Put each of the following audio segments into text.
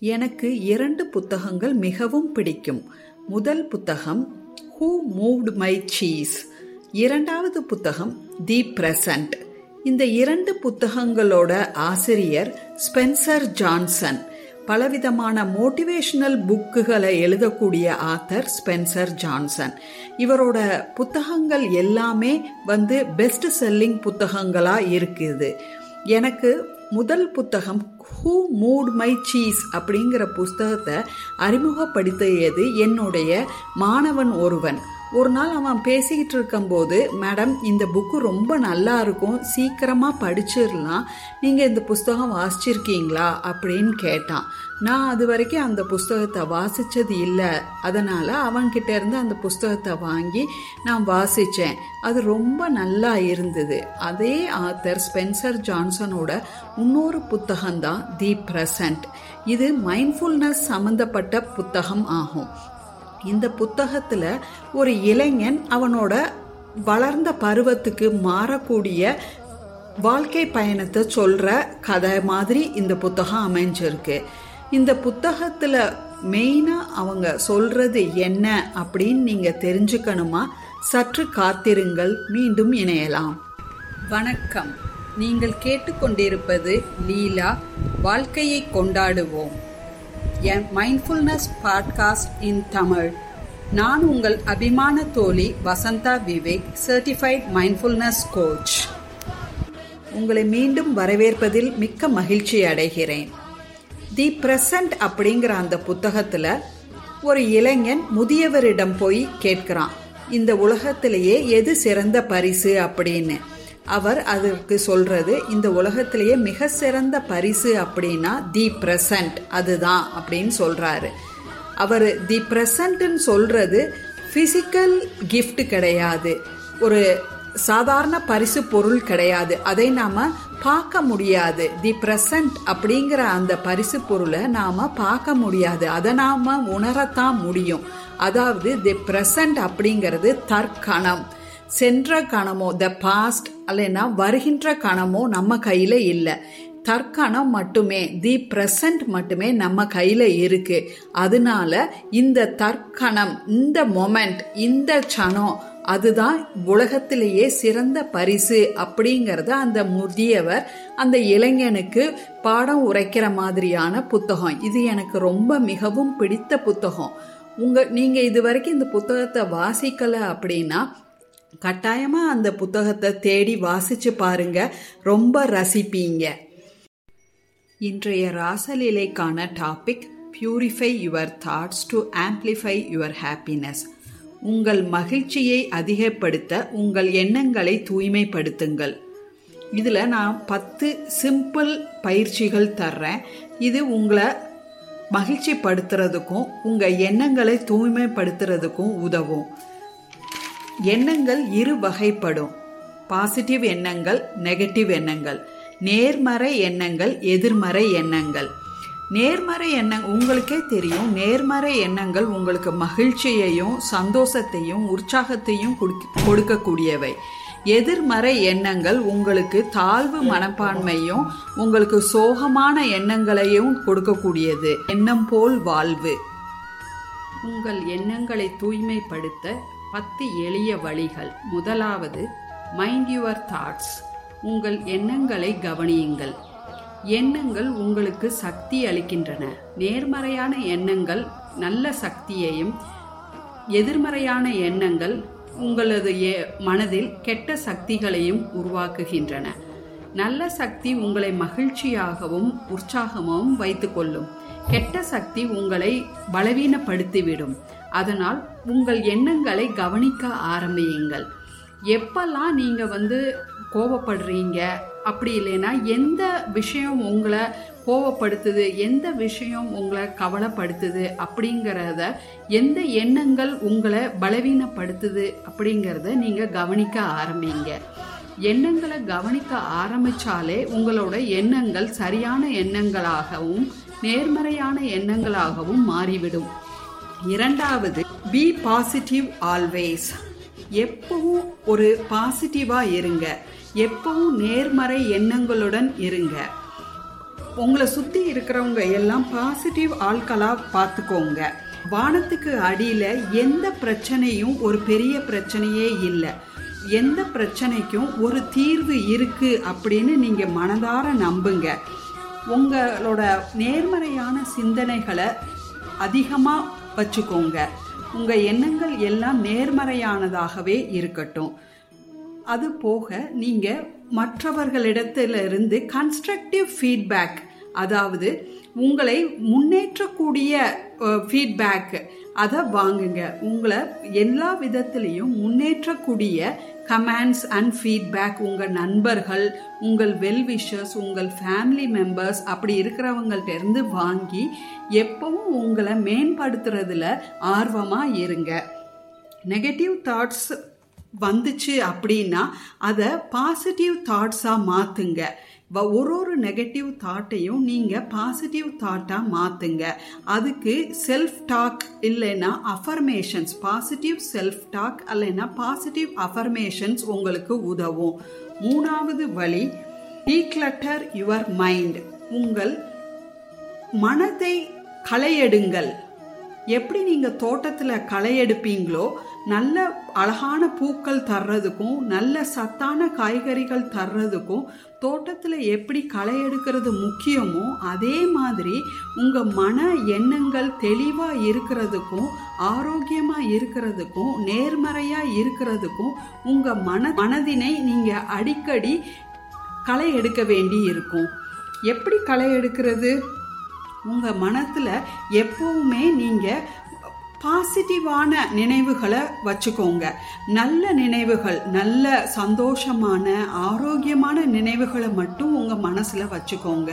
எனக்கு இரண்டு புத்தகங்கள் மிகவும் பிடிக்கும். முதல் புத்தகம் ஹூ மூவ்டு மை சீஸ் இரண்டாவது புத்தகம் தி பிரசன்ட் இந்த இரண்டு புத்தகங்களோட ஆசிரியர் ஸ்பென்சர் ஜான்சன். பலவிதமான மோட்டிவேஷனல் புக்குகளை எழுதக்கூடிய ஆத்தர் ஸ்பென்சர் ஜான்சன். இவரோட புத்தகங்கள் எல்லாமே வந்து பெஸ்ட் செல்லிங் புத்தகங்களாக இருக்குது. எனக்கு முதல் புத்தகம் ஹூ மூட் மை சீஸ் அப்படிங்கிற புஸ்தகத்தை அறிமுகப்படுத்தியது என்னுடைய மாணவன் ஒருவன். ஒரு நாள் அவன் பேசிக்கிட்டு இருக்கும்போது மேடம் இந்த புக்கு ரொம்ப நல்லா இருக்கும். சீக்கிரமாக படிச்சிடலாம் நீங்கள் இந்த புஸ்தகம் வாசிச்சிருக்கீங்களா? அப்படின்னு கேட்டான். நான் அது வரைக்கும் அந்த புஸ்தகத்தை வாசித்தது இல்லை. அதனால் அவன்கிட்ட இருந்து அந்த புஸ்தகத்தை வாங்கி நான் வாசித்தேன் அது ரொம்ப நல்லா இருந்தது. அதே ஆத்தர் ஸ்பென்சர் ஜான்சனோட இன்னொரு புத்தகம்தான் தி ப்ரெசன்ட். இது மைண்ட்ஃபுல்னஸ் சம்மந்தப்பட்ட புத்தகம் ஆகும். இந்த புத்தகத்தில் ஒரு இளைஞன் அவனோட வளர்ந்த பருவத்துக்கு மாறக்கூடிய வாழ்க்கை பயணத்தை சொல்கிற கதை மாதிரி இந்த புத்தகம் அமைஞ்சிருக்கு. இந்த புத்தகத்தில் மெயினாக அவங்க சொல்கிறது என்ன அப்படின்னு நீங்கள் தெரிஞ்சுக்கணுமா? சற்று காத்திருங்கள் மீண்டும் இணையலாம். வணக்கம். நீங்கள் கேட்டுக்கொண்டிருப்பது லீலா வாழ்க்கையை கொண்டாடுவோம். என் மைண்ட்ஃபுல்னஸ் பாட்காஸ்ட் இன் தமிழ் நான் உங்கள் அபிமான தோழி Vasantha Vivek certified mindfulness coach உங்களை மீண்டும் வரவேற்பதில் மிக்க மகிழ்ச்சி அடைகிறேன். தி பிரசன்ட் அப்படிங்கிற அந்த புத்தகத்தில் ஒரு இளைஞன் முதியவரிடம் போய் கேட்கிறான். இந்த உலகத்திலேயே எது சிறந்த பரிசு அப்படின்னு. அவர் அதற்கு சொல்றது இந்த உலகத்திலேயே மிக சிறந்த பரிசு அப்படின்னா தி பிரசன்ட் அதுதான் அப்படின்னு சொல்றாரு. அவர் தி பிரசன்ட்னு சொல்றது பிசிக்கல் கிஃப்ட் கிடையாது. ஒரு சாதாரண பரிசு பொருள் கிடையாது. அதை நாம பார்க்க முடியாது. தி பிரசன்ட் அப்படிங்கிற அந்த பரிசு பொருளை நாம பார்க்க முடியாது. அதை நாம உணரத்தான் முடியும். அதாவது தி பிரசன்ட் அப்படிங்கிறது தற்கணம். சென்ற கணமோ த பாஸ்ட் அல்லைன்னா வருகின்ற கணமோ நம்ம கையில இல்லை. தற்கணம் மட்டுமே தி பிரசன்ட் மட்டுமே நம்ம கையில இருக்கு. அதனால இந்த தற்கணம் இந்த மொமெண்ட் இந்த சனம் அதுதான் உலகத்திலேயே சிறந்த பரிசு அப்படிங்கறத அந்த முதியவர் அந்த இளைஞனுக்கு பாடம் உரைக்கிற மாதிரியான புத்தகம். இது எனக்கு ரொம்ப மிகவும் பிடித்த புத்தகம். உங்க நீங்க இது வரைக்கும் இந்த புத்தகத்தை வாசிக்கல அப்படின்னா கட்டாயமா அந்த புத்தகத்தை தேடி வாசிச்சு பாருங்க. ரொம்ப ரசிப்பீங்க. இன்றைய ராசலீலைக்கான topic purify your thoughts to amplify your happiness உங்கள் மகிழ்ச்சியை அதிகப்படுத்த உங்கள் எண்ணங்களை தூய்மைப்படுத்துங்கள். இதில் நான் பத்து சிம்பிள் பயிற்சிகள் தர்றேன். இது உங்களை மகிழ்ச்சிப்படுத்துறதுக்கும் உங்கள் எண்ணங்களை தூய்மைப்படுத்துறதுக்கும் உதவும். எண்ணங்கள் இரு வகைப்படும். பாசிட்டிவ் எண்ணங்கள் நெகட்டிவ் எண்ணங்கள். நேர்மறை எண்ணங்கள் எதிர்மறை எண்ணங்கள். நேர்மறை எண்ண உங்களுக்கே தெரியும் நேர்மறை எண்ணங்கள் உங்களுக்கு மகிழ்ச்சியையும் சந்தோஷத்தையும் உற்சாகத்தையும் கொடுக்கக்கூடியவை. எதிர்மறை எண்ணங்கள் உங்களுக்கு தாழ்வு மனப்பான்மையும் உங்களுக்கு சோகமான எண்ணங்களையும் கொடுக்கக்கூடியது. எண்ணம் போல் வாழ்வு. உங்கள் எண்ணங்களை தூய்மைப்படுத்த பத்து எளிய வழிகள். முதலாவது மைண்ட் யுவர் தாட்ஸ் உங்கள் எண்ணங்களை கவனியுங்கள். எண்ணங்கள் உங்களுக்கு சக்தி அளிக்கின்றன. நேர்மறையான எண்ணங்கள் நல்ல சக்தியையும் எதிர்மறையான எண்ணங்கள் உங்களது மனதில் கெட்ட சக்திகளையும் உருவாக்குகின்றன. நல்ல சக்தி உங்களை மகிழ்ச்சியாகவும் உற்சாகமாகவும் வைத்துக்கொள்ளும். கெட்ட சக்தி உங்களை பலவீனப்படுத்திவிடும். அதனால் உங்கள் எண்ணங்களை கவனிக்க ஆரம்பியுங்கள். எப்பெல்லாம் நீங்கள் வந்து கோவப்படுறீங்க அப்படி இல்லைன்னா எந்த விஷயம் உங்களை கோவப்படுத்துது எந்த விஷயம் உங்களை கவலைப்படுத்துது அப்படிங்கிறத எந்த எண்ணங்கள் உங்களை பலவீனப்படுத்துது அப்படிங்கிறத நீங்கள் கவனிக்க ஆரம்பிங்க. எண்ணங்களை கவனிக்க ஆரம்பிச்சாலே உங்களோட எண்ணங்கள் சரியான எண்ணங்களாகவும் நேர்மறையான எண்ணங்களாகவும் மாறிவிடும். இரண்டாவது பி பாசிட்டிவ் ஆல்வேஸ் எப்பவும் ஒரு பாசிட்டிவா இருங்க. எப்பவும் நேர்மறை எண்ணங்களுடன் இருங்க. உங்களை சுற்றி இருக்கிறவங்க எல்லாம் பாசிட்டிவ் ஆட்களாக பார்த்துக்கோங்க. வானத்துக்கு அடியில் எந்த பிரச்சனையும் ஒரு பெரிய பிரச்சனையே இல்லை. எந்த பிரச்சனைக்கும் ஒரு தீர்வு இருக்கு அப்படின்னு நீங்கள் மனதார நம்புங்க. உங்களோட நேர்மறையான சிந்தனைகளை அதிகமாக வச்சுக்கோங்க. உங்கள் எண்ணங்கள் எல்லாம் நேர்மறையானதாகவே இருக்கட்டும். அது போக நீங்கள் மற்றவர்களிடத்திலிருந்து கன்ஸ்ட்ரக்டிவ் ஃபீட்பேக் அதாவது உங்களை முன்னேற்றக்கூடிய ஃபீட்பேக் அதை வாங்குங்க. உங்களை எல்லா விதத்திலையும் முன்னேற்றக்கூடிய கமெண்ட்ஸ் அண்ட் ஃபீட்பேக் உங்கள் நண்பர்கள் உங்கள் வெல்விஷர்ஸ் உங்கள் ஃபேமிலி மெம்பர்ஸ் அப்படி இருக்கிறவங்கள்ட்டேருந்து வாங்கி எப்பவும் உங்களை மேம்படுத்துறதுல ஆர்வமாக இருங்க. நெகட்டிவ் தாட்ஸ் வந்துச்சு அப்படின்னா அதை பாசிட்டிவ் தாட்ஸாக மாற்றுங்க ஒரு ஒரு நெகட்டிவ் தாட்டையும் நீங்கள் பாசிட்டிவ் தாட்டாக மாற்றுங்க அதுக்கு செல்ஃப் டாக் இல்லைன்னா அஃபர்மேஷன்ஸ் பாசிட்டிவ் செல்ஃப் டாக் இல்லைன்னா பாசிட்டிவ் அஃபர்மேஷன்ஸ் உங்களுக்கு உதவும். மூணாவது வழி டீக்ளட்டர் யுவர் மைண்ட் உங்கள் மனதை களையெடுங்கள். எப்படி நீங்கள் தோட்டத்தில் களை எடுப்பீங்களோ நல்ல அழகான பூக்கள் தர்றதுக்கும் நல்ல சத்தான காய்கறிகள் தர்றதுக்கும் தோட்டத்தில் எப்படி களை எடுக்கிறது முக்கியமோ அதே மாதிரி உங்கள் மன எண்ணங்கள் தெளிவாக இருக்கிறதுக்கும் ஆரோக்கியமாக இருக்கிறதுக்கும் நேர்மறையாக இருக்கிறதுக்கும் உங்கள் மன மனதினை நீங்கள் அடிக்கடி களை எடுக்க வேண்டி இருக்கும். எப்படி களை எடுக்கிறது? உங்கள் மனத்தில் எப்பவுமே நீங்கள் பாசிட்டிவான நினைவுகளை வச்சுக்கோங்க. நல்ல நினைவுகள் நல்ல சந்தோஷமான ஆரோக்கியமான நினைவுகளை மட்டும் உங்கள் மனசில் வச்சுக்கோங்க.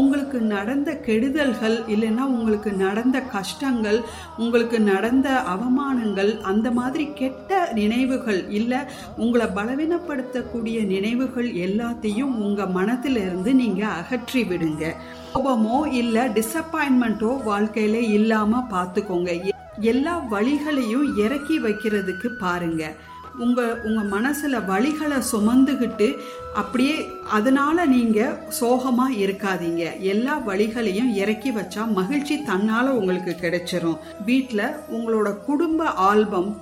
உங்களுக்கு நடந்த கெடுதல்கள் இல்லைன்னா உங்களுக்கு நடந்த கஷ்டங்கள் உங்களுக்கு நடந்த அவமானங்கள் அந்த மாதிரி கெட்ட நினைவுகள் இல்லை உங்களை பலவீனப்படுத்தக்கூடிய நினைவுகள் எல்லாத்தையும் உங்கள் மனத்திலிருந்து நீங்கள் அகற்றி விடுங்க. கோபமோ இல்லை டிசப்பாயின்மெண்ட்டோ வாழ்க்கையில் இல்லாமல் பார்த்துக்கோங்க எல்லா வழிகளையும் இறக்கி வைக்கிறதுக்கு பாருங்க. உங்க உங்க மனசுல வழிகளை சுமந்துக்கிட்டு அப்படியே அதனால நீங்க சோகமா இருக்காதீங்க. எல்லா வழிகளையும் இறக்கி வச்சா மகிழ்ச்சி தன்னால உங்களுக்கு கிடைச்சிரும். வீட்டில் உங்களோட குடும்ப ஆல்பம்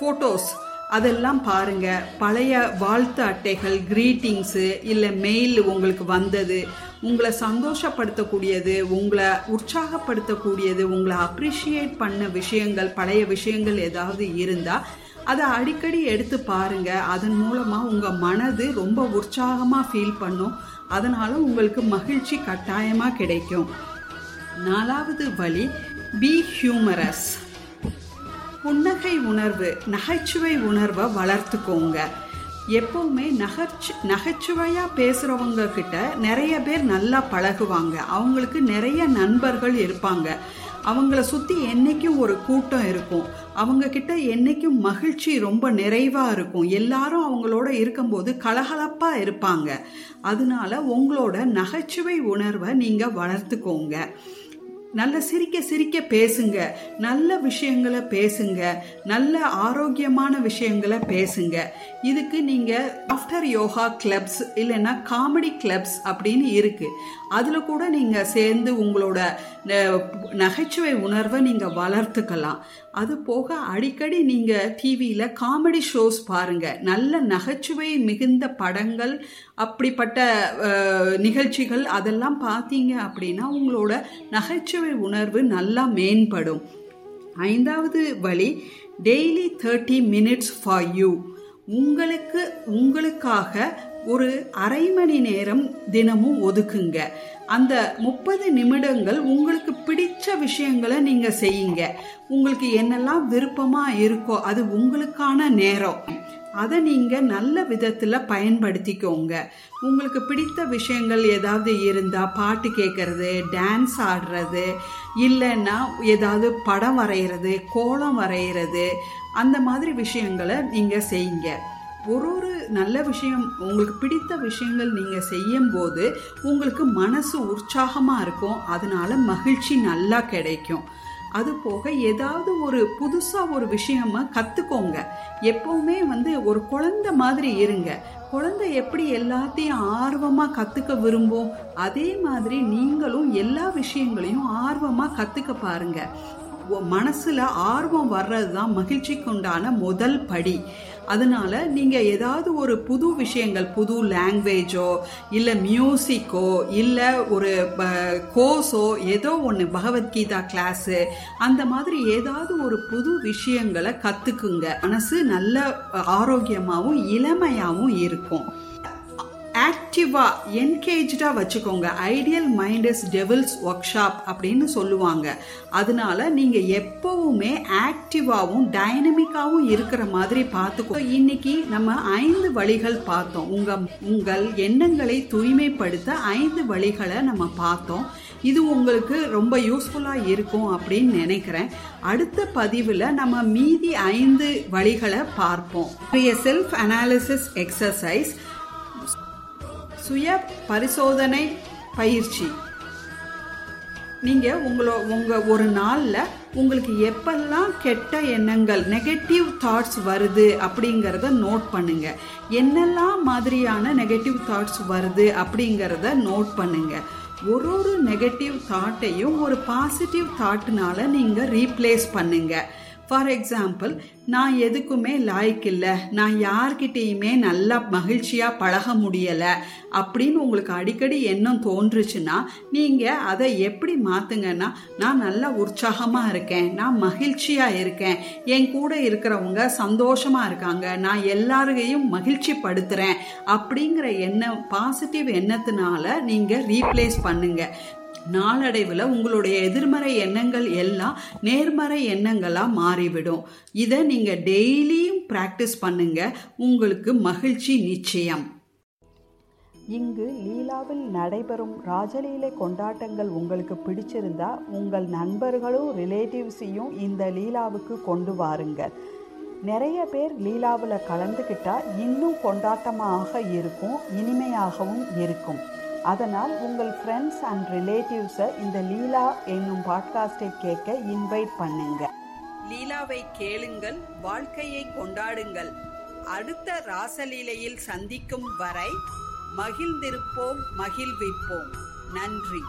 ஃபோட்டோஸ் அதெல்லாம் பாருங்க. பழைய வாழ்த்து அட்டைகள் கிரீட்டிங்ஸு இல்லை மெயில் உங்களுக்கு வந்தது. உங்களை சந்தோஷப்படுத்தக்கூடியது உங்களை உற்சாகப்படுத்தக்கூடியது உங்களை அப்ரிஷியேட் பண்ண விஷயங்கள் பழைய விஷயங்கள் ஏதாவது இருந்தால் அதை அடிக்கடி எடுத்து பாருங்கள் அதன் மூலமாக உங்கள் மனது ரொம்ப உற்சாகமாக ஃபீல் பண்ணும். அதனால உங்களுக்கு மகிழ்ச்சி கட்டாயமாக கிடைக்கும். நாலாவது வழி பி ஹியூமரஸ் புன்னகை உணர்வு நகைச்சுவை உணர்வை வளர்த்துக்கோங்க. எப்பவுமே நகைச்சு நகைச்சுவையாக பேசுகிறவங்க கிட்ட நிறைய பேர் நல்லா பழகுவாங்க. அவங்களுக்கு நிறைய நண்பர்கள் இருப்பாங்க. அவங்கள சுற்றி என்றைக்கும் ஒரு கூட்டம் இருக்கும். அவங்க கிட்ட என்றைக்கும் மகிழ்ச்சி ரொம்ப நிறைவாக இருக்கும். எல்லாரும் அவங்களோட இருக்கும்போது கலகலப்பாக இருப்பாங்க. அதனால உங்களோட நகைச்சுவை உணர்வை நீங்கள் வளர்த்துக்கோங்க. நல்ல சிரிக்க சிரிக்க பேசுங்க. நல்ல விஷயங்களை பேசுங்க. நல்ல ஆரோக்கியமான விஷயங்களை பேசுங்க. இதுக்கு நீங்கள் ஆஃப்டர் யோகா கிளப்ஸ் இல்லைன்னா காமெடி கிளப்ஸ் அப்படின்னு இருக்கு. அதில் கூட நீங்கள் சேர்ந்து உங்களோட நகைச்சுவை உணர்வை நீங்கள் வளர்த்துக்கலாம். அது போக அடிக்கடி நீங்கள் டிவியில் காமெடி ஷோஸ் பாருங்கள் நல்ல நகைச்சுவை மிகுந்த படங்கள் அப்படிப்பட்ட நிகழ்ச்சிகள் அதெல்லாம் பார்த்தீங்க அப்படின்னா உங்களோட நகைச்சுவை உணர்வு நல்லா மேம்படும். ஐந்தாவது வழி daily thirty minutes for you உங்களுக்கு உங்களுக்காக ஒரு அரை மணி நேரம் தினமும் ஒதுக்குங்க. அந்த முப்பது நிமிடங்கள் உங்களுக்கு பிடிச்ச விஷயங்களை நீங்கள் செய்யுங்க. உங்களுக்கு என்னெல்லாம் விருப்பமாக இருக்கோ அது உங்களுக்கான நேரம். அதை நீங்கள் நல்ல விதத்தில் பயன்படுத்திக்கோங்க. உங்களுக்கு பிடித்த விஷயங்கள் ஏதாவது இருந்தால் பாட்டு கேட்குறது டான்ஸ் ஆடுறது இல்லைன்னா ஏதாவது படம் வரைகிறது கோலம் வரைகிறது அந்த மாதிரி விஷயங்களை நீங்கள் செய்யுங்க. ஒரு ஒரு நல்ல விஷயம் உங்களுக்கு பிடித்த விஷயங்கள் நீங்கள் செய்யும்போது உங்களுக்கு மனசு உற்சாகமாக இருக்கும். அதனால மகிழ்ச்சி நல்லா கிடைக்கும். அது போக ஏதாவது ஒரு புதுசாக ஒரு விஷயமா கற்றுக்கோங்க எப்போவுமே வந்து ஒரு குழந்தை மாதிரி இருங்க. குழந்தை எப்படி எல்லாத்தையும் ஆர்வமாக கற்றுக்க விரும்பும்? அதே மாதிரி நீங்களும் எல்லா விஷயங்களையும் ஆர்வமாக கற்றுக்க பாருங்கள் மனசில் ஆர்வம் வர்றது தான் மகிழ்ச்சிக்கு உண்டான முதல் படி. அதனால நீங்கள் ஏதாவது ஒரு புது விஷயங்கள் புது லாங்குவேஜோ இல்லை மியூசிக்கோ இல்லை ஒரு கோர்ஸோ ஏதோ ஒன்று பகவத்கீதா கிளாஸு அந்த மாதிரி ஏதாவது ஒரு புது விஷயங்களை கற்றுக்குங்க மனசு நல்ல ஆரோக்கியமாகவும் இளமையாகவும் இருக்கும். ஆக்டிவாக என்கேஜாக வச்சுக்கோங்க. Idle mind is devil's workshop அப்படின்னு சொல்லுவாங்க. அதனால நீங்கள் எப்போவுமே ஆக்டிவாகவும் டைனமிக்காகவும் இருக்கிற மாதிரி பார்த்துக்கோ. இன்னைக்கு நம்ம ஐந்து வழிகள் பார்த்தோம். உங்கள் உங்கள் எண்ணங்களை தூய்மைப்படுத்த ஐந்து வழிகளை நம்ம பார்த்தோம். இது உங்களுக்கு ரொம்ப யூஸ்ஃபுல்லாக இருக்கும் அப்படின்னு நினைக்கிறேன். அடுத்த பதிவில் நம்ம மீதி ஐந்து வழிகளை பார்ப்போம். Self analysis exercise. சுய பரிசோதனை பயிற்சி. நீங்கள் உங்களோ உங்கள் ஒரு நாளில் உங்களுக்கு எப்பெல்லாம் கெட்ட எண்ணங்கள் நெகட்டிவ் தாட்ஸ் வருது அப்படிங்கிறத நோட் பண்ணுங்க. என்னெல்லாம் மாதிரியான நெகட்டிவ் தாட்ஸ் வருது அப்படிங்கிறத நோட் பண்ணுங்க. ஒரு ஒரு நெகட்டிவ் தாட்டையும் ஒரு பாசிட்டிவ் தாட்னால நீங்கள் ரீப்ளேஸ் பண்ணுங்கள் ஃபார் எக்ஸாம்பிள் நான் எதுக்குமே லாய்க்கு இல்லை. நான் யார்கிட்டேயுமே நல்லா மகிழ்ச்சியாக பழக முடியலை அப்படின்னு உங்களுக்கு அடிக்கடி எண்ணம் தோன்றுச்சுன்னா நீங்கள் அதை எப்படி மாற்றுங்கன்னா நான் நல்லா உற்சாகமாக இருக்கேன் நான் மகிழ்ச்சியாக இருக்கேன் என் கூட இருக்கிறவங்க சந்தோஷமாக இருக்காங்க நான் எல்லாரையும் மகிழ்ச்சி படுத்துகிறேன் அப்படிங்கிற எண்ணம் பாசிட்டிவ் எண்ணத்தினால நீங்கள் ரீப்ளேஸ் பண்ணுங்கள் நாளடைவில் உங்களுடைய எதிர்மறை எண்ணங்கள் எல்லாம் நேர்மறை எண்ணங்களாக மாறிவிடும். இதை நீங்கள் டெய்லியும் ப்ராக்டிஸ் பண்ணுங்க. உங்களுக்கு மகிழ்ச்சி நிச்சயம். இங்கு லீலாவில் நடைபெறும் ராஜலீலை கொண்டாட்டங்கள் உங்களுக்கு பிடிச்சிருந்தா உங்கள் நண்பர்களும் ரிலேட்டிவ்ஸையும் இந்த லீலாவுக்கு கொண்டு வாருங்கள். நிறைய பேர் லீலாவில் கலந்துக்கிட்டா இன்னும் கொண்டாட்டமாக இருக்கும் இனிமையாகவும் இருக்கும். அதனால் உங்கள் ஃப்ரெண்ட்ஸ் அண்ட் ரிலேட்டிவ்ஸை இந்த லீலா என்னும் பாட்காஸ்டை கேட்க இன்வைட் பண்ணுங்க. லீலாவை கேளுங்கள் வாழ்க்கையை கொண்டாடுங்கள். அடுத்த ராசலீலையில் சந்திக்கும் வரை மகிழ்ந்திருப்போம் மகிழ்விப்போம். நன்றி.